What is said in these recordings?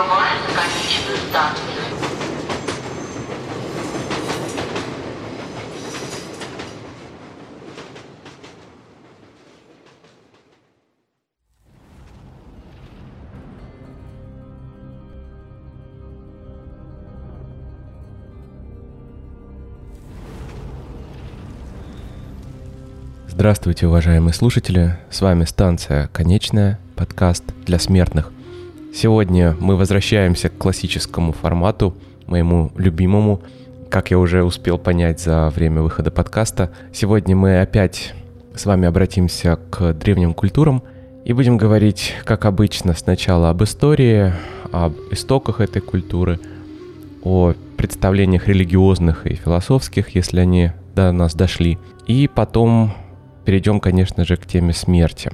На конечную станцию. Здравствуйте, уважаемые слушатели! С вами станция «Конечная», подкаст для смертных. Сегодня мы возвращаемся к классическому формату, моему любимому, как я уже успел понять за время выхода подкаста. Сегодня мы опять с вами обратимся к древним культурам и будем говорить, как обычно, сначала об истории, об истоках этой культуры, о представлениях религиозных и философских, если они до нас дошли, и потом перейдем, конечно же, к теме смерти.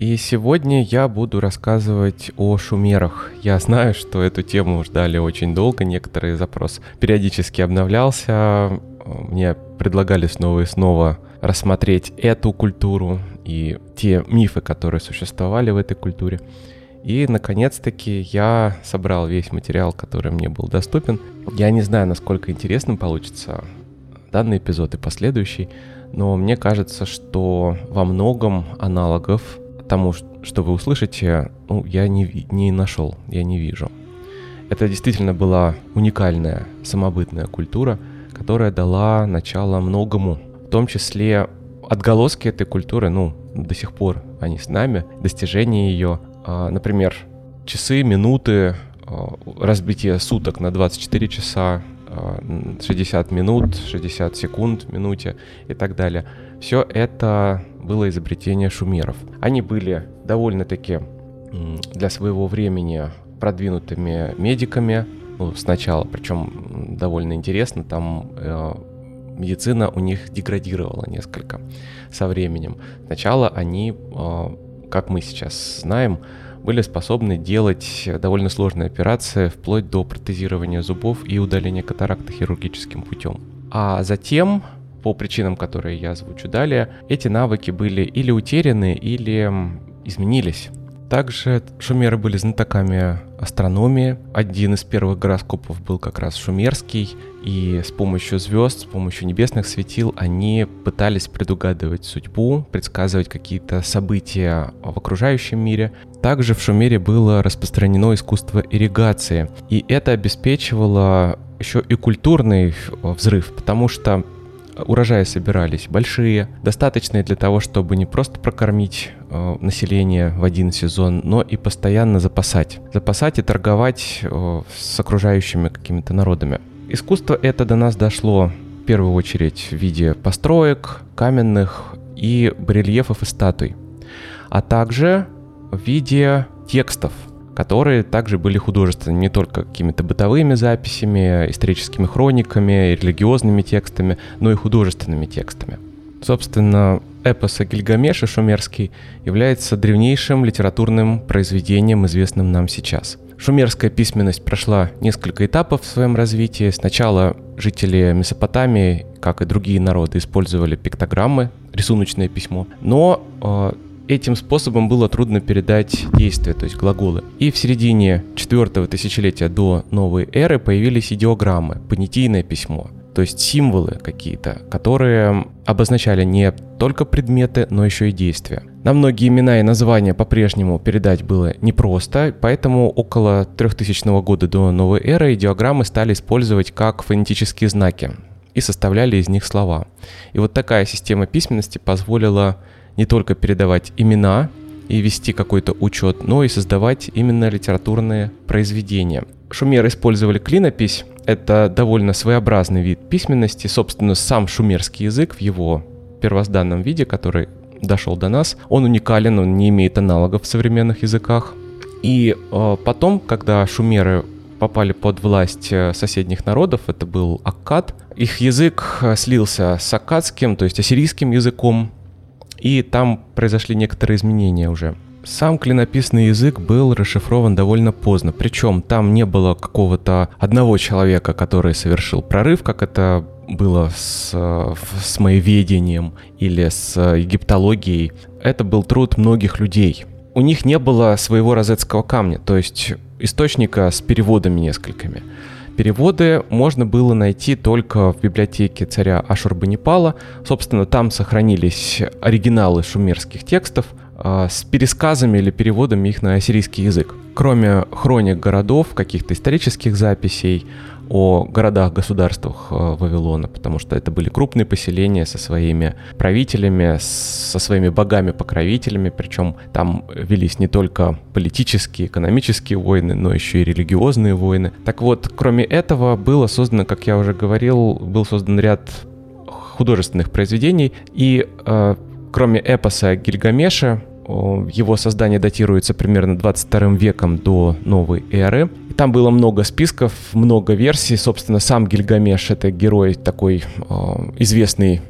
И сегодня я буду рассказывать о шумерах. Я знаю, что эту тему ждали очень долго, некоторые запрос периодически обновлялся. Мне предлагали снова и снова рассмотреть эту культуру и те мифы, которые существовали в этой культуре. И, наконец-таки, я собрал весь материал, который мне был доступен. Я не знаю, насколько интересным получится данный эпизод и последующий, но мне кажется, что во многом аналогов тому, что вы услышите, ну, я не, не нашел, я не вижу. Это действительно была уникальная самобытная культура, которая дала начало многому, в том числе отголоски этой культуры, ну, до сих пор они с нами, достижения ее, а, например, часы, минуты, а, разбитие суток на 24 часа, 60 минут, 60 секунд в минуте и так далее. Все это было изобретение шумеров. Они были довольно-таки для своего времени продвинутыми медиками, ну, сначала, причем довольно интересно, там э, медицина у них деградировала несколько со временем. Сначала они, э, как мы сейчас знаем, были способны делать довольно сложные операции, вплоть до протезирования зубов и удаления катаракты хирургическим путем. А затем, по причинам, которые я озвучу далее, эти навыки были или утеряны, или изменились. Также шумеры были знатоками астрономии. Один из первых гороскопов был как раз шумерский, и с помощью звезд, с помощью небесных светил они пытались предугадывать судьбу, предсказывать какие-то события в окружающем мире. Также в Шумере было распространено искусство ирригации, и это обеспечивало еще и культурный взрыв, потому что урожаи собирались большие, достаточные для того, чтобы не просто прокормить э, население в один сезон, но и постоянно запасать. Запасать и торговать э, с окружающими какими-то народами. Искусство это до нас дошло в первую очередь в виде построек, каменных и барельефов и статуй, а также в виде текстов – которые также были художественными, не только какими-то бытовыми записями, историческими хрониками, религиозными текстами, но и художественными текстами. Собственно, эпос о Гильгамеше шумерский является древнейшим литературным произведением, известным нам сейчас. Шумерская письменность прошла несколько этапов в своем развитии. Сначала жители Месопотамии, как и другие народы, использовали пиктограммы, рисуночное письмо. Но э, этим способом было трудно передать действия, то есть глаголы. И в середине четвертого тысячелетия до новой эры появились идеограммы, понятийное письмо, то есть символы какие-то, которые обозначали не только предметы, но еще и действия. На многие имена и названия по-прежнему передать было непросто, поэтому около 3000 года до новой эры идеограммы стали использовать как фонетические знаки и составляли из них слова. И вот такая система письменности позволила не только передавать имена и вести какой-то учет, но и создавать именно литературные произведения. Шумеры использовали клинопись. Это довольно своеобразный вид письменности. Собственно, сам шумерский язык в его первозданном виде, который дошел до нас, он уникален, он не имеет аналогов в современных языках. И э, потом, когда шумеры попали под власть э, соседних народов, это был Аккад, их язык э, слился с аккадским, то есть ассирийским языком, и там произошли некоторые изменения уже. Сам клинописный язык был расшифрован довольно поздно, причем там не было какого-то одного человека, который совершил прорыв, как это было с, с моеведением или с египтологией. Это был труд многих людей. У них не было своего розетского камня, то есть источника с переводами несколькими. Переводы можно было найти только в библиотеке царя Ашурбанипала. Собственно, там сохранились оригиналы шумерских текстов э, с пересказами или переводами их на ассирийский язык. Кроме хроник городов, каких-то исторических записей, о городах-государствах э, Вавилона, потому что это были крупные поселения со своими правителями, со своими богами-покровителями, причем там велись не только политические, экономические войны, но еще и религиозные войны. Так вот, кроме этого, было создано, как я уже говорил, был создан ряд художественных произведений, и э, кроме эпоса Гильгамеша, его создание датируется примерно 22 веком до новой эры. Там было много списков, много версий. Собственно, сам Гильгамеш — это герой такой э, известный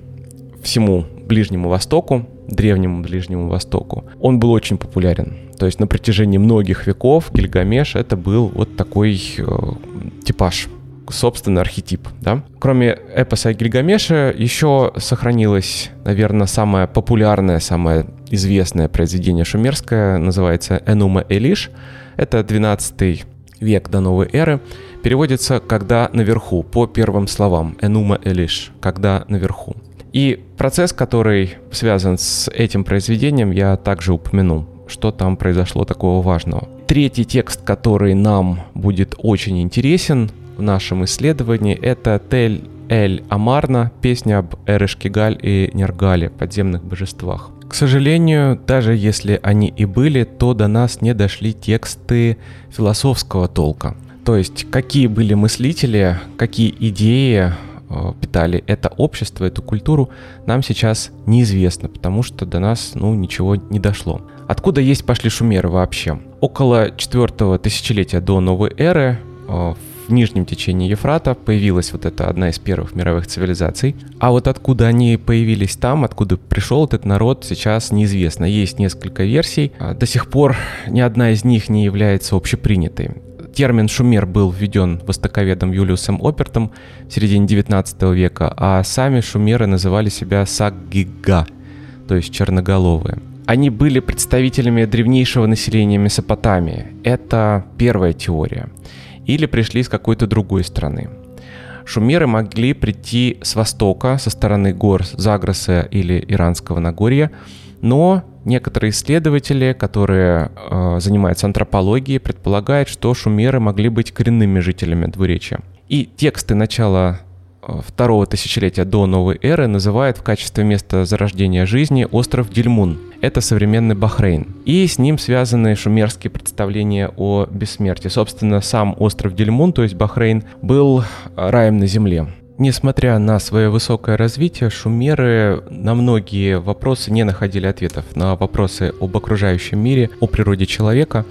всему Ближнему Востоку, древнему Ближнему Востоку. Он был очень популярен. То есть на протяжении многих веков Гильгамеш — это был вот такой э, типаж собственно, архетип, да. Кроме эпоса Гильгамеша, еще сохранилось, наверное, самое популярное, самое известное произведение шумерское, называется «Энума Элиш». Это 12 век до новой эры, переводится «когда наверху», по первым словам «энума элиш», «когда наверху». И процесс, который связан с этим произведением, я также упомяну, что там произошло такого важного. Третий текст, который нам будет очень интересен в нашем исследовании, это Тель Эль Амарна, песня об Эрешкигаль и Нергале, подземных божествах. К сожалению, даже если они и были, то до нас не дошли тексты философского толка. То есть, какие были мыслители, какие идеи э, питали это общество, эту культуру, нам сейчас неизвестно, потому что до нас ну, ничего не дошло. Откуда есть пошли шумеры вообще? Около четвертого тысячелетия до новой эры э, в нижнем течении Ефрата появилась вот эта одна из первых мировых цивилизаций. А вот откуда они появились там, откуда пришел этот народ, сейчас неизвестно. Есть несколько версий. А до сих пор ни одна из них не является общепринятой. Термин «шумер» был введен востоковедом Юлиусом Опертом в середине 19 века, а сами шумеры называли себя саггига, то есть черноголовые. Они были представителями древнейшего населения Месопотамии. Это первая теория или пришли с какой-то другой страны. Шумеры могли прийти с востока, со стороны гор Загроса или Иранского Нагорья, но некоторые исследователи, которые э, занимаются антропологией, предполагают, что шумеры могли быть коренными жителями двуречья. И тексты начала второго тысячелетия до новой эры называют в качестве места зарождения жизни остров Дельмун. Это современный Бахрейн. И с ним связаны шумерские представления о бессмертии. Собственно, сам остров Дельмун, то есть Бахрейн, был раем на земле. Несмотря на свое высокое развитие, шумеры на многие вопросы не находили ответов. На вопросы об окружающем мире, о природе человека.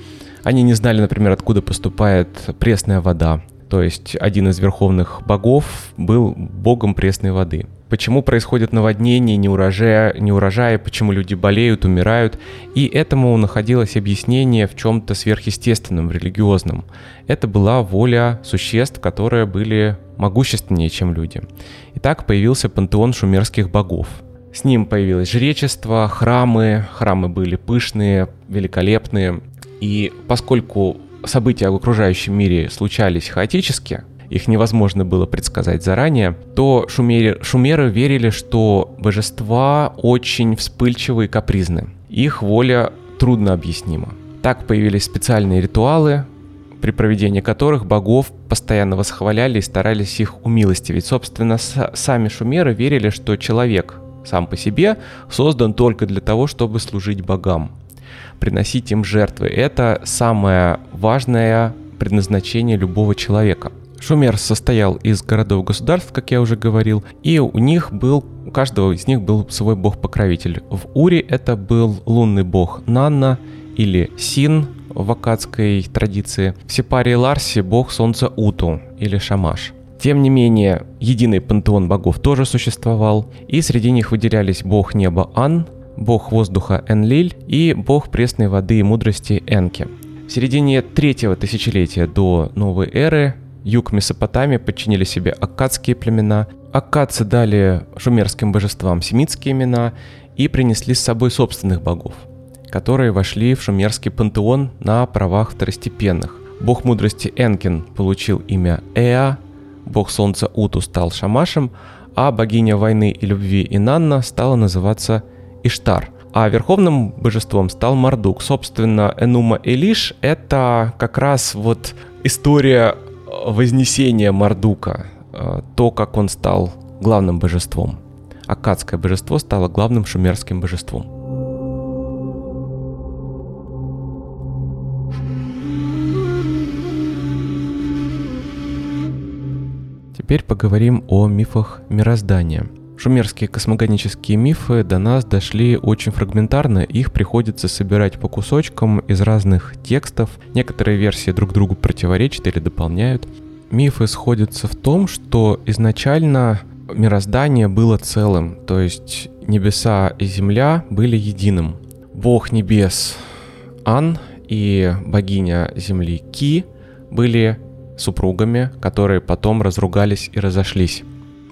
Они не знали, например, откуда поступает пресная вода, то есть один из верховных богов был богом пресной воды. Почему происходят наводнения, неурожая, неурожаи, почему люди болеют, умирают. И этому находилось объяснение в чем-то сверхъестественном, религиозном. Это была воля существ, которые были могущественнее, чем люди. И так появился пантеон шумерских богов. С ним появилось жречество, храмы. Храмы были пышные, великолепные. И поскольку события в окружающем мире случались хаотически, их невозможно было предсказать заранее, то шумеры, шумеры верили, что божества очень вспыльчивы и капризны. Их воля трудно объяснима. Так появились специальные ритуалы, при проведении которых богов постоянно восхваляли и старались их умилостивить. Собственно, сами шумеры верили, что человек сам по себе создан только для того, чтобы служить богам приносить им жертвы. Это самое важное предназначение любого человека. Шумер состоял из городов-государств, как я уже говорил, и у них был, у каждого из них был свой бог-покровитель. В Уре это был лунный бог Нанна или Син в акадской традиции. В Сепаре и Ларсе бог солнца Уту или Шамаш. Тем не менее, единый пантеон богов тоже существовал, и среди них выделялись бог неба Ан, бог воздуха Энлиль и бог пресной воды и мудрости Энки. В середине третьего тысячелетия до новой эры юг Месопотамии подчинили себе аккадские племена. Аккадцы дали шумерским божествам семитские имена и принесли с собой собственных богов, которые вошли в шумерский пантеон на правах второстепенных. Бог мудрости Энкин получил имя Эа, бог солнца Уту стал Шамашем, а богиня войны и любви Инанна стала называться Иштар. А верховным божеством стал Мардук. Собственно, Энума Элиш — это как раз вот история вознесения Мардука, э, то, как он стал главным божеством. Акадское божество стало главным шумерским божеством. Теперь поговорим о мифах мироздания. Шумерские космогонические мифы до нас дошли очень фрагментарно, их приходится собирать по кусочкам из разных текстов. Некоторые версии друг другу противоречат или дополняют. Мифы сходятся в том, что изначально мироздание было целым, то есть небеса и земля были единым. Бог небес Ан и богиня земли Ки были супругами, которые потом разругались и разошлись.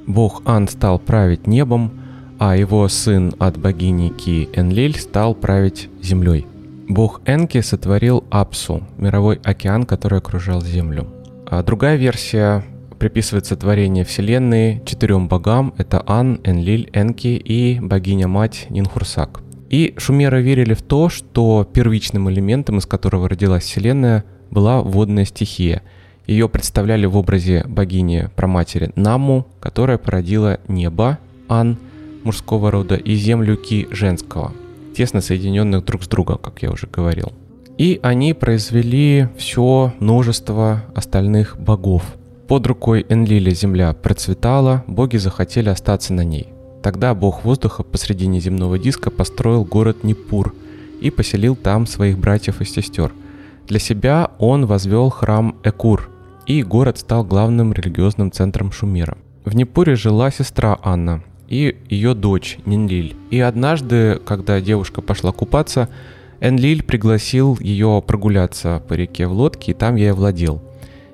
Бог Ан стал править небом, а его сын от богини Ки Энлиль стал править землей. Бог Энки сотворил Апсу, мировой океан, который окружал Землю. А другая версия приписывает сотворение Вселенной четырем богам. Это Ан, Энлиль, Энки и богиня-мать Нинхурсак. И шумеры верили в то, что первичным элементом, из которого родилась Вселенная, была водная стихия – ее представляли в образе богини проматери Наму, которая породила небо, Ан, мужского рода, и землю Ки, женского, тесно соединенных друг с другом, как я уже говорил. И они произвели все множество остальных богов. Под рукой Энлиля земля процветала, боги захотели остаться на ней. Тогда бог воздуха посредине земного диска построил город Непур и поселил там своих братьев и сестер. Для себя он возвел храм Экур – и город стал главным религиозным центром Шумера. В Непуре жила сестра Анна и ее дочь Нинлиль. И однажды, когда девушка пошла купаться, Энлиль пригласил ее прогуляться по реке в лодке, и там я владел.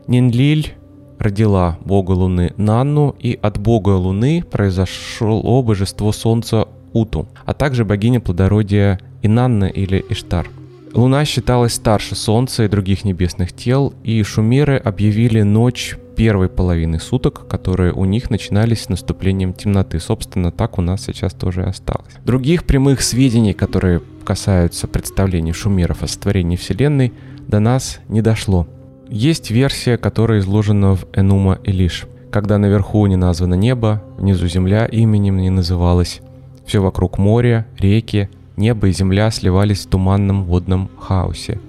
Нинлиль родила бога Луны Нанну, и от бога Луны произошло божество Солнца Уту, а также богиня плодородия Инанна или Иштар – Луна считалась старше Солнца и других небесных тел, и шумеры объявили ночь первой половины суток, которые у них начинались с наступлением темноты. Собственно, так у нас сейчас тоже осталось. Других прямых сведений, которые касаются представлений шумеров о сотворении Вселенной, до нас не дошло. Есть версия, которая изложена в Энума Элиш, когда наверху не названо небо, внизу земля именем не называлась. Все вокруг море, реки, Небо и земля сливались в туманном водном хаосе.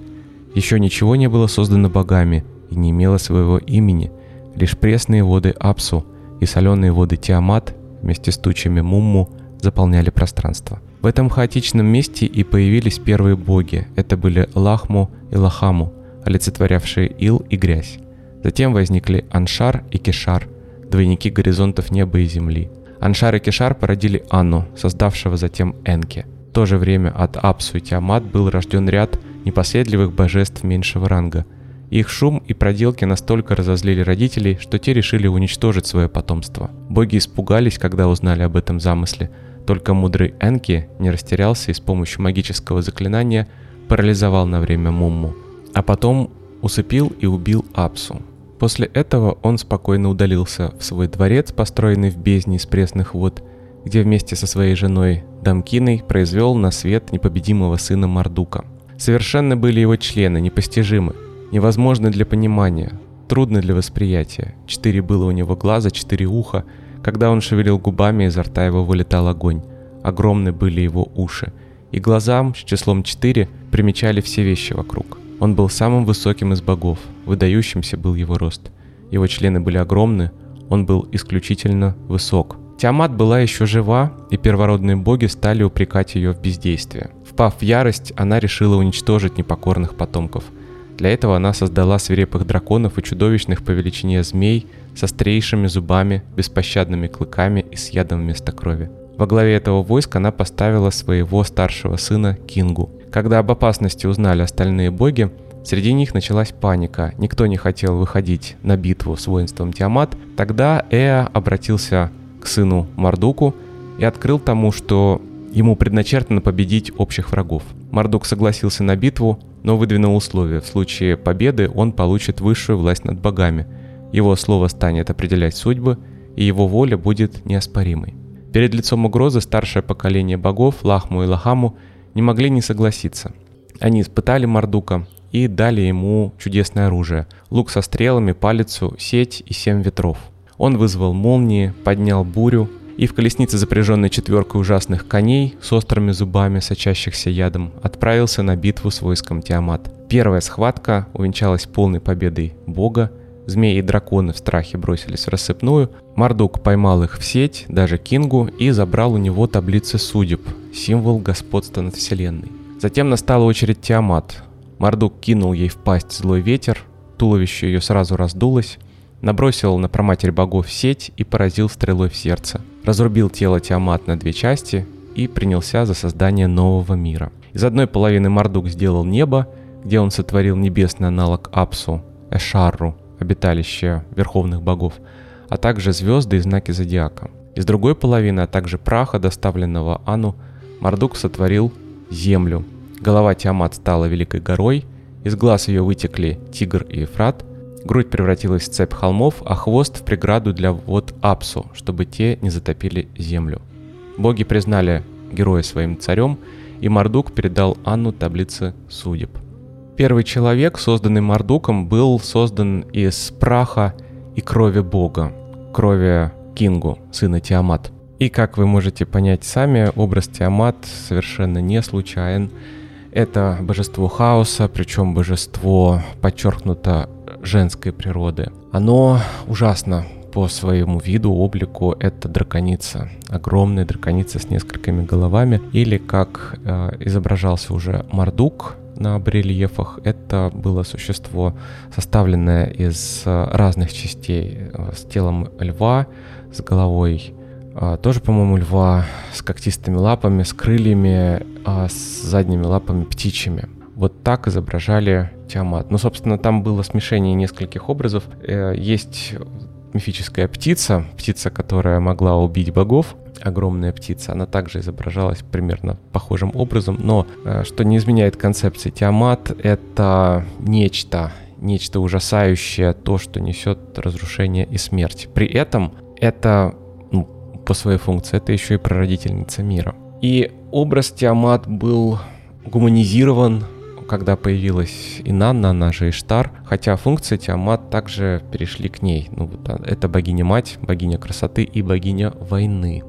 Еще ничего не было создано богами и не имело своего имени, лишь пресные воды Апсу и соленые воды Тиамат вместе с тучами Мумму заполняли пространство. В этом хаотичном месте и появились первые боги. Это были Лахму и Лахаму, олицетворявшие ил и грязь. Затем возникли Аншар и Кешар, двойники горизонтов неба и земли. Аншар и Кешар породили Анну, создавшего затем Энке – то же время от Апсу и Тиамат был рожден ряд непоследливых божеств меньшего ранга. Их шум и проделки настолько разозлили родителей, что те решили уничтожить свое потомство. Боги испугались, когда узнали об этом замысле, только мудрый Энки не растерялся и с помощью магического заклинания парализовал на время Мумму, а потом усыпил и убил Апсу. После этого он спокойно удалился в свой дворец, построенный в бездне из пресных вод, где вместе со своей женой Дамкиной произвел на свет непобедимого сына Мардука. Совершенно были его члены, непостижимы, невозможны для понимания, трудны для восприятия. Четыре было у него глаза, четыре уха. Когда он шевелил губами, изо рта его вылетал огонь. Огромны были его уши. И глазам с числом четыре примечали все вещи вокруг. Он был самым высоким из богов, выдающимся был его рост. Его члены были огромны, он был исключительно высок – Тиамат была еще жива, и первородные боги стали упрекать ее в бездействии. Впав в ярость, она решила уничтожить непокорных потомков. Для этого она создала свирепых драконов и чудовищных по величине змей с острейшими зубами, беспощадными клыками и с ядом вместо крови. Во главе этого войска она поставила своего старшего сына Кингу. Когда об опасности узнали остальные боги, среди них началась паника, никто не хотел выходить на битву с воинством Тиамат. Тогда Эа обратился к сыну Мардуку и открыл тому, что ему предначертано победить общих врагов. Мардук согласился на битву, но выдвинул условие. В случае победы он получит высшую власть над богами. Его слово станет определять судьбы, и его воля будет неоспоримой. Перед лицом угрозы старшее поколение богов, Лахму и Лахаму, не могли не согласиться. Они испытали Мардука и дали ему чудесное оружие – лук со стрелами, палицу, сеть и семь ветров. Он вызвал молнии, поднял бурю, и в колеснице, запряженной четверкой ужасных коней с острыми зубами, сочащихся ядом, отправился на битву с войском Тиамат. Первая схватка увенчалась полной победой бога, Змеи и драконы в страхе бросились в рассыпную. Мардук поймал их в сеть, даже Кингу, и забрал у него таблицы судеб, символ господства над вселенной. Затем настала очередь Тиамат. Мардук кинул ей в пасть злой ветер, туловище ее сразу раздулось, набросил на проматерь богов сеть и поразил стрелой в сердце. Разрубил тело Тиамат на две части и принялся за создание нового мира. Из одной половины Мардук сделал небо, где он сотворил небесный аналог Апсу, Эшарру, обиталище верховных богов, а также звезды и знаки зодиака. Из другой половины, а также праха, доставленного Ану, Мардук сотворил землю. Голова Тиамат стала великой горой, из глаз ее вытекли Тигр и Ефрат, грудь превратилась в цепь холмов, а хвост в преграду для вод Апсу, чтобы те не затопили землю. Боги признали героя своим царем, и Мардук передал Анну таблицы судеб. Первый человек, созданный Мардуком, был создан из праха и крови бога, крови Кингу, сына Тиамат. И как вы можете понять сами, образ Тиамат совершенно не случайен. Это божество хаоса, причем божество подчеркнуто женской природы. Оно ужасно по своему виду, облику это драконица. Огромная драконица с несколькими головами. Или как э, изображался уже Мардук, на барельефах. Это было существо, составленное из э, разных частей, э, с телом льва, с головой э, тоже, по-моему, льва, с когтистыми лапами, с крыльями, с задними лапами птичьими. Вот так изображали Тиамат. Ну, собственно, там было смешение нескольких образов. Есть мифическая птица, птица, которая могла убить богов, огромная птица, она также изображалась примерно похожим образом, но э, что не изменяет концепции Тиамат, это нечто, нечто ужасающее, то, что несет разрушение и смерть. При этом это, ну, по своей функции, это еще и прародительница мира. И образ Тиамат был гуманизирован когда появилась Инанна, она же Иштар, хотя функции Тиамат также перешли к ней. Ну, а, это богиня-мать, богиня красоты и богиня войны.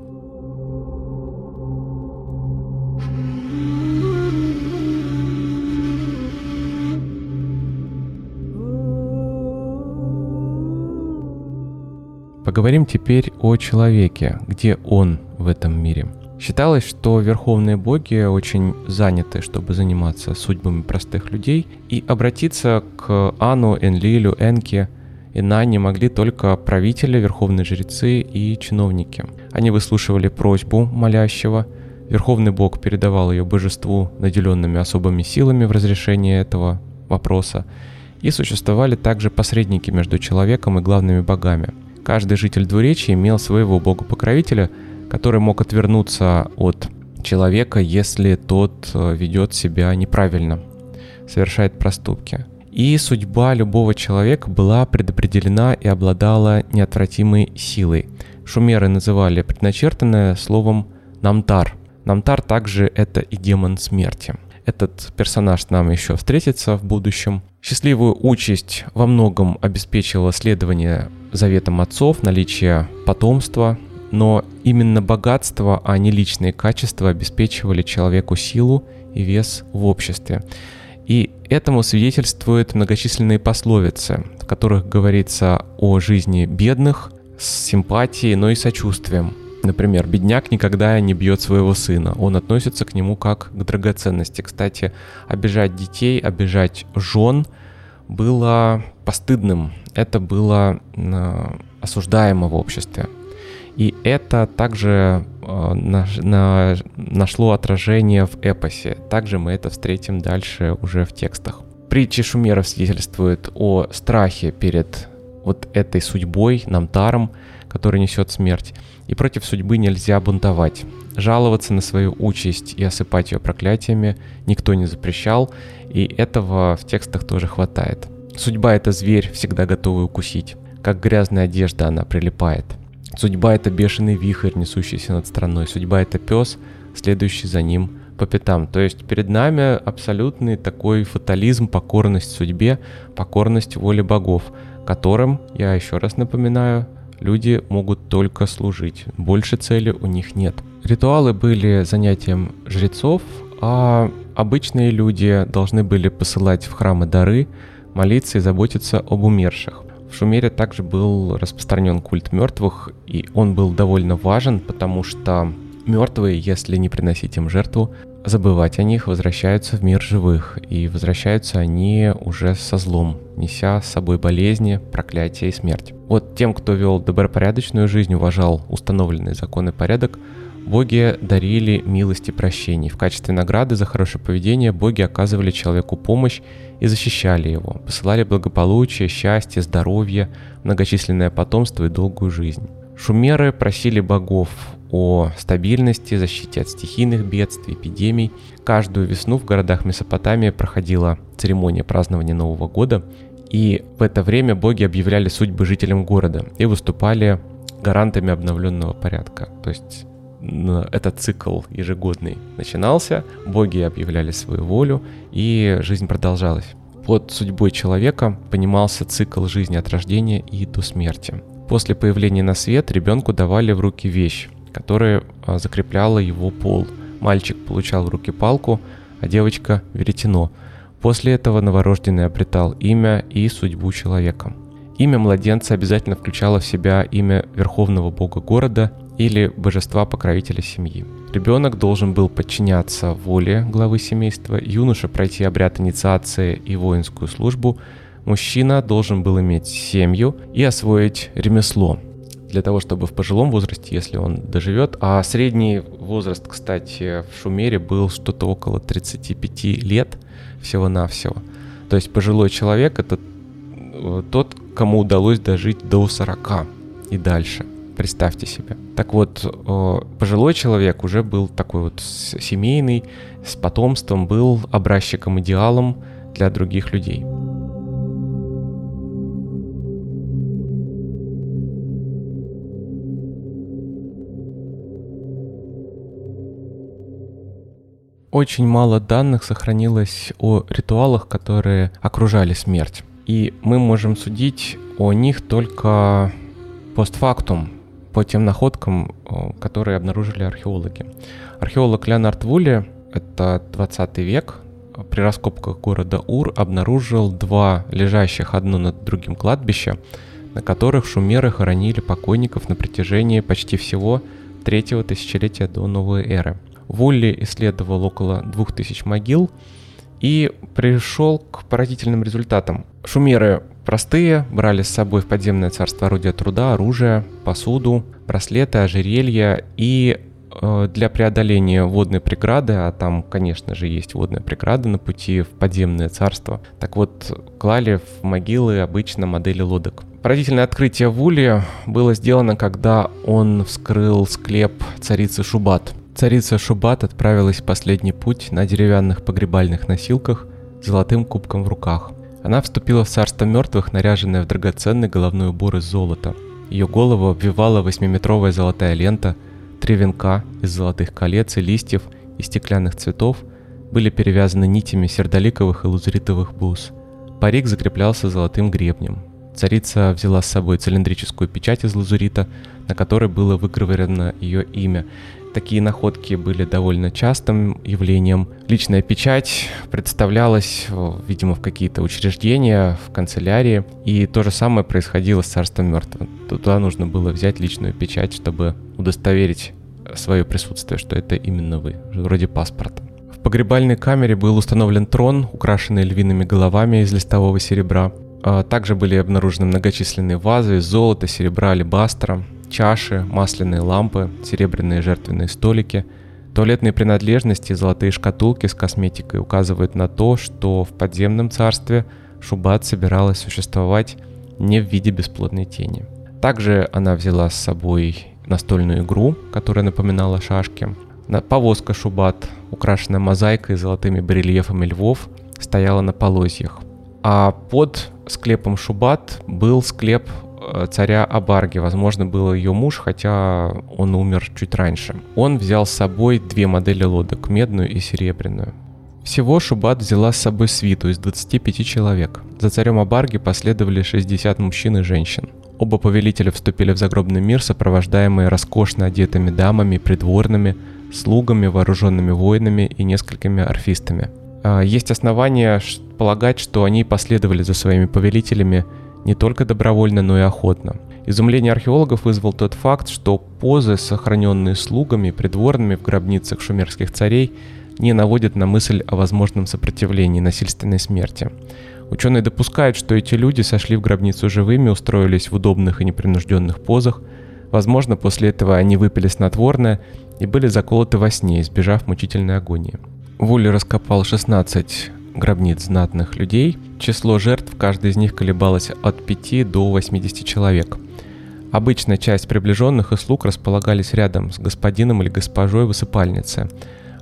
Поговорим теперь о человеке, где он в этом мире. Считалось, что верховные боги очень заняты, чтобы заниматься судьбами простых людей, и обратиться к Ану, Энлилю, Энке и Нане могли только правители, верховные жрецы и чиновники. Они выслушивали просьбу молящего, верховный бог передавал ее божеству, наделенными особыми силами в разрешении этого вопроса, и существовали также посредники между человеком и главными богами. Каждый житель двуречия имел своего бога-покровителя – который мог отвернуться от человека, если тот э, ведет себя неправильно, совершает проступки. И судьба любого человека была предопределена и обладала неотвратимой силой. Шумеры называли предначертанное словом «намтар». Намтар также это и демон смерти. Этот персонаж нам еще встретится в будущем. Счастливую участь во многом обеспечило следование заветам отцов, наличие потомства, но именно богатство, а не личные качества обеспечивали человеку силу и вес в обществе. И этому свидетельствуют многочисленные пословицы, в которых говорится о жизни бедных с симпатией, но и сочувствием. Например, бедняк никогда не бьет своего сына, он относится к нему как к драгоценности. Кстати, обижать детей, обижать жен было постыдным, это было э, осуждаемо в обществе. И это также э, на, на, нашло отражение в эпосе. Также мы это встретим дальше уже в текстах. Притчи шумеров свидетельствуют о страхе перед вот этой судьбой, намтаром, который несет смерть. И против судьбы нельзя бунтовать. Жаловаться на свою участь и осыпать ее проклятиями никто не запрещал, и этого в текстах тоже хватает. Судьба — это зверь, всегда готовый укусить. Как грязная одежда она прилипает. Судьба — это бешеный вихрь, несущийся над страной. Судьба — это пес, следующий за ним по пятам. То есть перед нами абсолютный такой фатализм, покорность судьбе, покорность воле богов, которым, я еще раз напоминаю, люди могут только служить. Больше цели у них нет. Ритуалы были занятием жрецов, а обычные люди должны были посылать в храмы дары, молиться и заботиться об умерших. В Шумере также был распространен культ мертвых, и он был довольно важен, потому что мертвые, если не приносить им жертву, забывать о них, возвращаются в мир живых, и возвращаются они уже со злом, неся с собой болезни, проклятия и смерть. Вот тем, кто вел добропорядочную жизнь, уважал установленный закон и порядок, боги дарили милости прощений. В качестве награды за хорошее поведение боги оказывали человеку помощь и защищали его, посылали благополучие, счастье, здоровье, многочисленное потомство и долгую жизнь. Шумеры просили богов о стабильности, защите от стихийных бедствий, эпидемий. Каждую весну в городах Месопотамии проходила церемония празднования Нового года, и в это время боги объявляли судьбы жителям города и выступали гарантами обновленного порядка. То есть этот цикл ежегодный начинался, боги объявляли свою волю, и жизнь продолжалась. Под судьбой человека понимался цикл жизни от рождения и до смерти. После появления на свет ребенку давали в руки вещь, которая а, закрепляла его пол. Мальчик получал в руки палку, а девочка – веретено. После этого новорожденный обретал имя и судьбу человека. Имя младенца обязательно включало в себя имя верховного бога города или божества-покровителя семьи. Ребенок должен был подчиняться воле главы семейства, юноша пройти обряд инициации и воинскую службу, мужчина должен был иметь семью и освоить ремесло, для того, чтобы в пожилом возрасте, если он доживет, а средний возраст, кстати, в Шумере был что-то около 35 лет всего-навсего. То есть пожилой человек это э, тот, кому удалось дожить до 40 и дальше. Представьте себе. Так вот, э, пожилой человек уже был такой вот семейный, с потомством, был образчиком, идеалом для других людей. очень мало данных сохранилось о ритуалах, которые окружали смерть. И мы можем судить о них только постфактум, по тем находкам, которые обнаружили археологи. Археолог Леонард Вулли, это 20 век, при раскопках города Ур обнаружил два лежащих одно над другим кладбища, на которых шумеры хоронили покойников на протяжении почти всего третьего тысячелетия до новой эры. Волли исследовал около 2000 могил и пришел к поразительным результатам. Шумеры простые, брали с собой в подземное царство орудия труда, оружие, посуду, браслеты, ожерелья и э, для преодоления водной преграды, а там, конечно же, есть водная преграда на пути в подземное царство, так вот, клали в могилы обычно модели лодок. Поразительное открытие в Уле было сделано, когда он вскрыл склеп царицы Шубат – Царица Шубат отправилась в последний путь на деревянных погребальных носилках с золотым кубком в руках. Она вступила в царство мертвых, наряженная в драгоценный головной убор из золота. Ее голову обвивала восьмиметровая золотая лента, три венка из золотых колец и листьев и стеклянных цветов были перевязаны нитями сердоликовых и лазуритовых бус. Парик закреплялся золотым гребнем. Царица взяла с собой цилиндрическую печать из лазурита, на которой было выгравировано ее имя, такие находки были довольно частым явлением. Личная печать представлялась, видимо, в какие-то учреждения, в канцелярии, и то же самое происходило с царством мертвых. Туда нужно было взять личную печать, чтобы удостоверить свое присутствие, что это именно вы, вроде паспорта. В погребальной камере был установлен трон, украшенный львиными головами из листового серебра. А также были обнаружены многочисленные вазы из золота, серебра, алебастра, чаши, масляные лампы, серебряные жертвенные столики. Туалетные принадлежности и золотые шкатулки с косметикой указывают на то, что в подземном царстве Шубат собиралась существовать не в виде бесплодной тени. Также она взяла с собой настольную игру, которая напоминала шашки. Повозка Шубат, украшенная мозаикой и золотыми барельефами львов, стояла на полозьях. А под склепом Шубат был склеп царя Абарги, возможно, был ее муж, хотя он умер чуть раньше. Он взял с собой две модели лодок, медную и серебряную. Всего Шубат взяла с собой свиту из 25 человек. За царем Абарги последовали 60 мужчин и женщин. Оба повелителя вступили в загробный мир, сопровождаемые роскошно одетыми дамами, придворными, слугами, вооруженными воинами и несколькими орфистами. А, есть основания полагать, что они последовали за своими повелителями не только добровольно, но и охотно. Изумление археологов вызвал тот факт, что позы, сохраненные слугами, придворными в гробницах шумерских царей, не наводит на мысль о возможном сопротивлении насильственной смерти. Ученые допускают, что эти люди сошли в гробницу живыми, устроились в удобных и непринужденных позах. Возможно, после этого они выпили снотворное и были заколоты во сне, избежав мучительной агонии. Вулли раскопал 16 гробниц знатных людей. Число жертв каждой из них колебалось от 5 до 80 человек. Обычная часть приближенных и слуг располагались рядом с господином или госпожой в усыпальнице –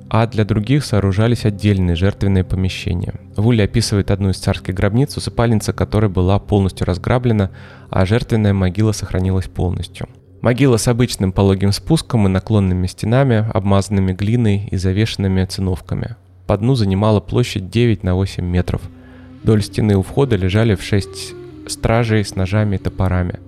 а для других сооружались отдельные жертвенные помещения. Вулли описывает одну из царских гробниц, усыпальница которой была полностью разграблена, а жертвенная могила сохранилась полностью. Могила с обычным пологим спуском и наклонными стенами, обмазанными глиной и завешенными циновками. По дну занимала площадь 9 на 8 метров. Вдоль стены у входа лежали в 6 стражей с ножами и топорами.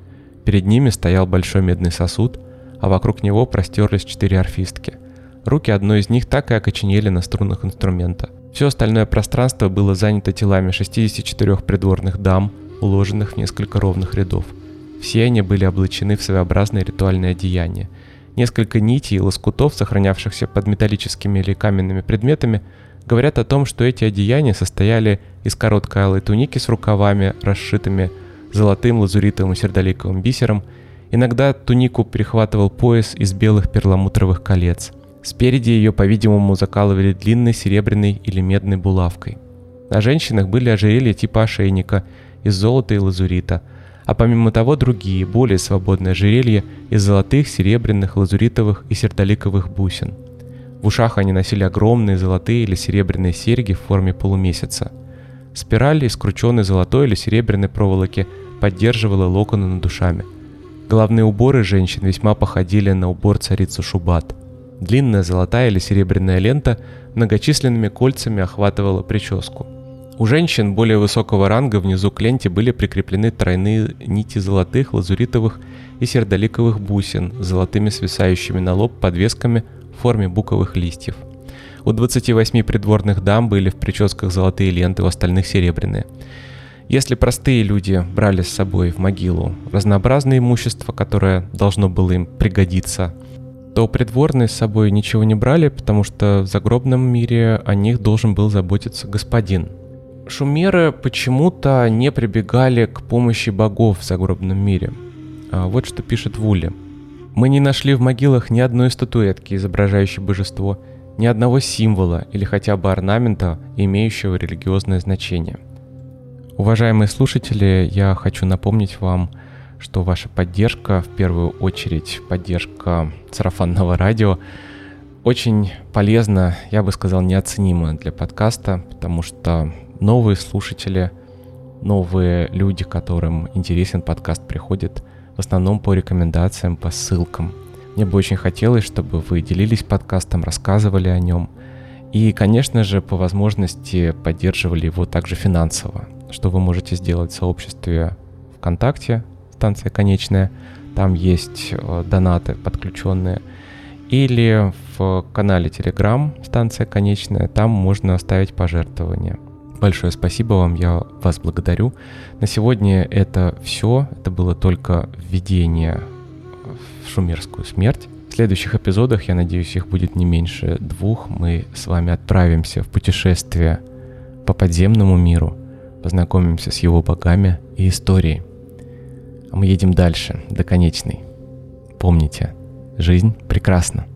Перед ними стоял большой медный сосуд, а вокруг него простерлись четыре орфистки – Руки одной из них так и окоченели на струнах инструмента. Все остальное пространство было занято телами 64 придворных дам, уложенных в несколько ровных рядов. Все они были облачены в своеобразные ритуальные одеяния. Несколько нитей и лоскутов, сохранявшихся под металлическими или каменными предметами, говорят о том, что эти одеяния состояли из короткой алой туники с рукавами, расшитыми золотым, лазуритовым и сердоликовым бисером. Иногда тунику перехватывал пояс из белых перламутровых колец – Спереди ее, по-видимому, закалывали длинной серебряной или медной булавкой. На женщинах были ожерелья типа ошейника из золота и лазурита, а помимо того другие, более свободные ожерелья из золотых, серебряных, лазуритовых и сердоликовых бусин. В ушах они носили огромные золотые или серебряные серьги в форме полумесяца. Спираль из крученной золотой или серебряной проволоки поддерживала локоны над душами. Головные уборы женщин весьма походили на убор царицы Шубат – Длинная золотая или серебряная лента многочисленными кольцами охватывала прическу. У женщин более высокого ранга внизу к ленте были прикреплены тройные нити золотых, лазуритовых и сердоликовых бусин с золотыми свисающими на лоб подвесками в форме буковых листьев. У 28 придворных дам были в прическах золотые ленты, у остальных серебряные. Если простые люди брали с собой в могилу разнообразное имущество, которое должно было им пригодиться – то придворные с собой ничего не брали, потому что в загробном мире о них должен был заботиться господин. Шумеры почему-то не прибегали к помощи богов в загробном мире. А вот что пишет Вули. Мы не нашли в могилах ни одной статуэтки, изображающей божество, ни одного символа или хотя бы орнамента, имеющего религиозное значение. Уважаемые слушатели, я хочу напомнить вам – что ваша поддержка, в первую очередь поддержка сарафанного радио, очень полезна, я бы сказал, неоценима для подкаста, потому что новые слушатели, новые люди, которым интересен подкаст, приходят в основном по рекомендациям, по ссылкам. Мне бы очень хотелось, чтобы вы делились подкастом, рассказывали о нем. И, конечно же, по возможности поддерживали его также финансово, что вы можете сделать в сообществе ВКонтакте, станция конечная, там есть э, донаты подключенные. Или в канале Telegram станция конечная, там можно оставить пожертвования. Большое спасибо вам, я вас благодарю. На сегодня это все. Это было только введение в шумерскую смерть. В следующих эпизодах, я надеюсь, их будет не меньше двух, мы с вами отправимся в путешествие по подземному миру, познакомимся с его богами и историей. А мы едем дальше, до конечной. Помните, жизнь прекрасна.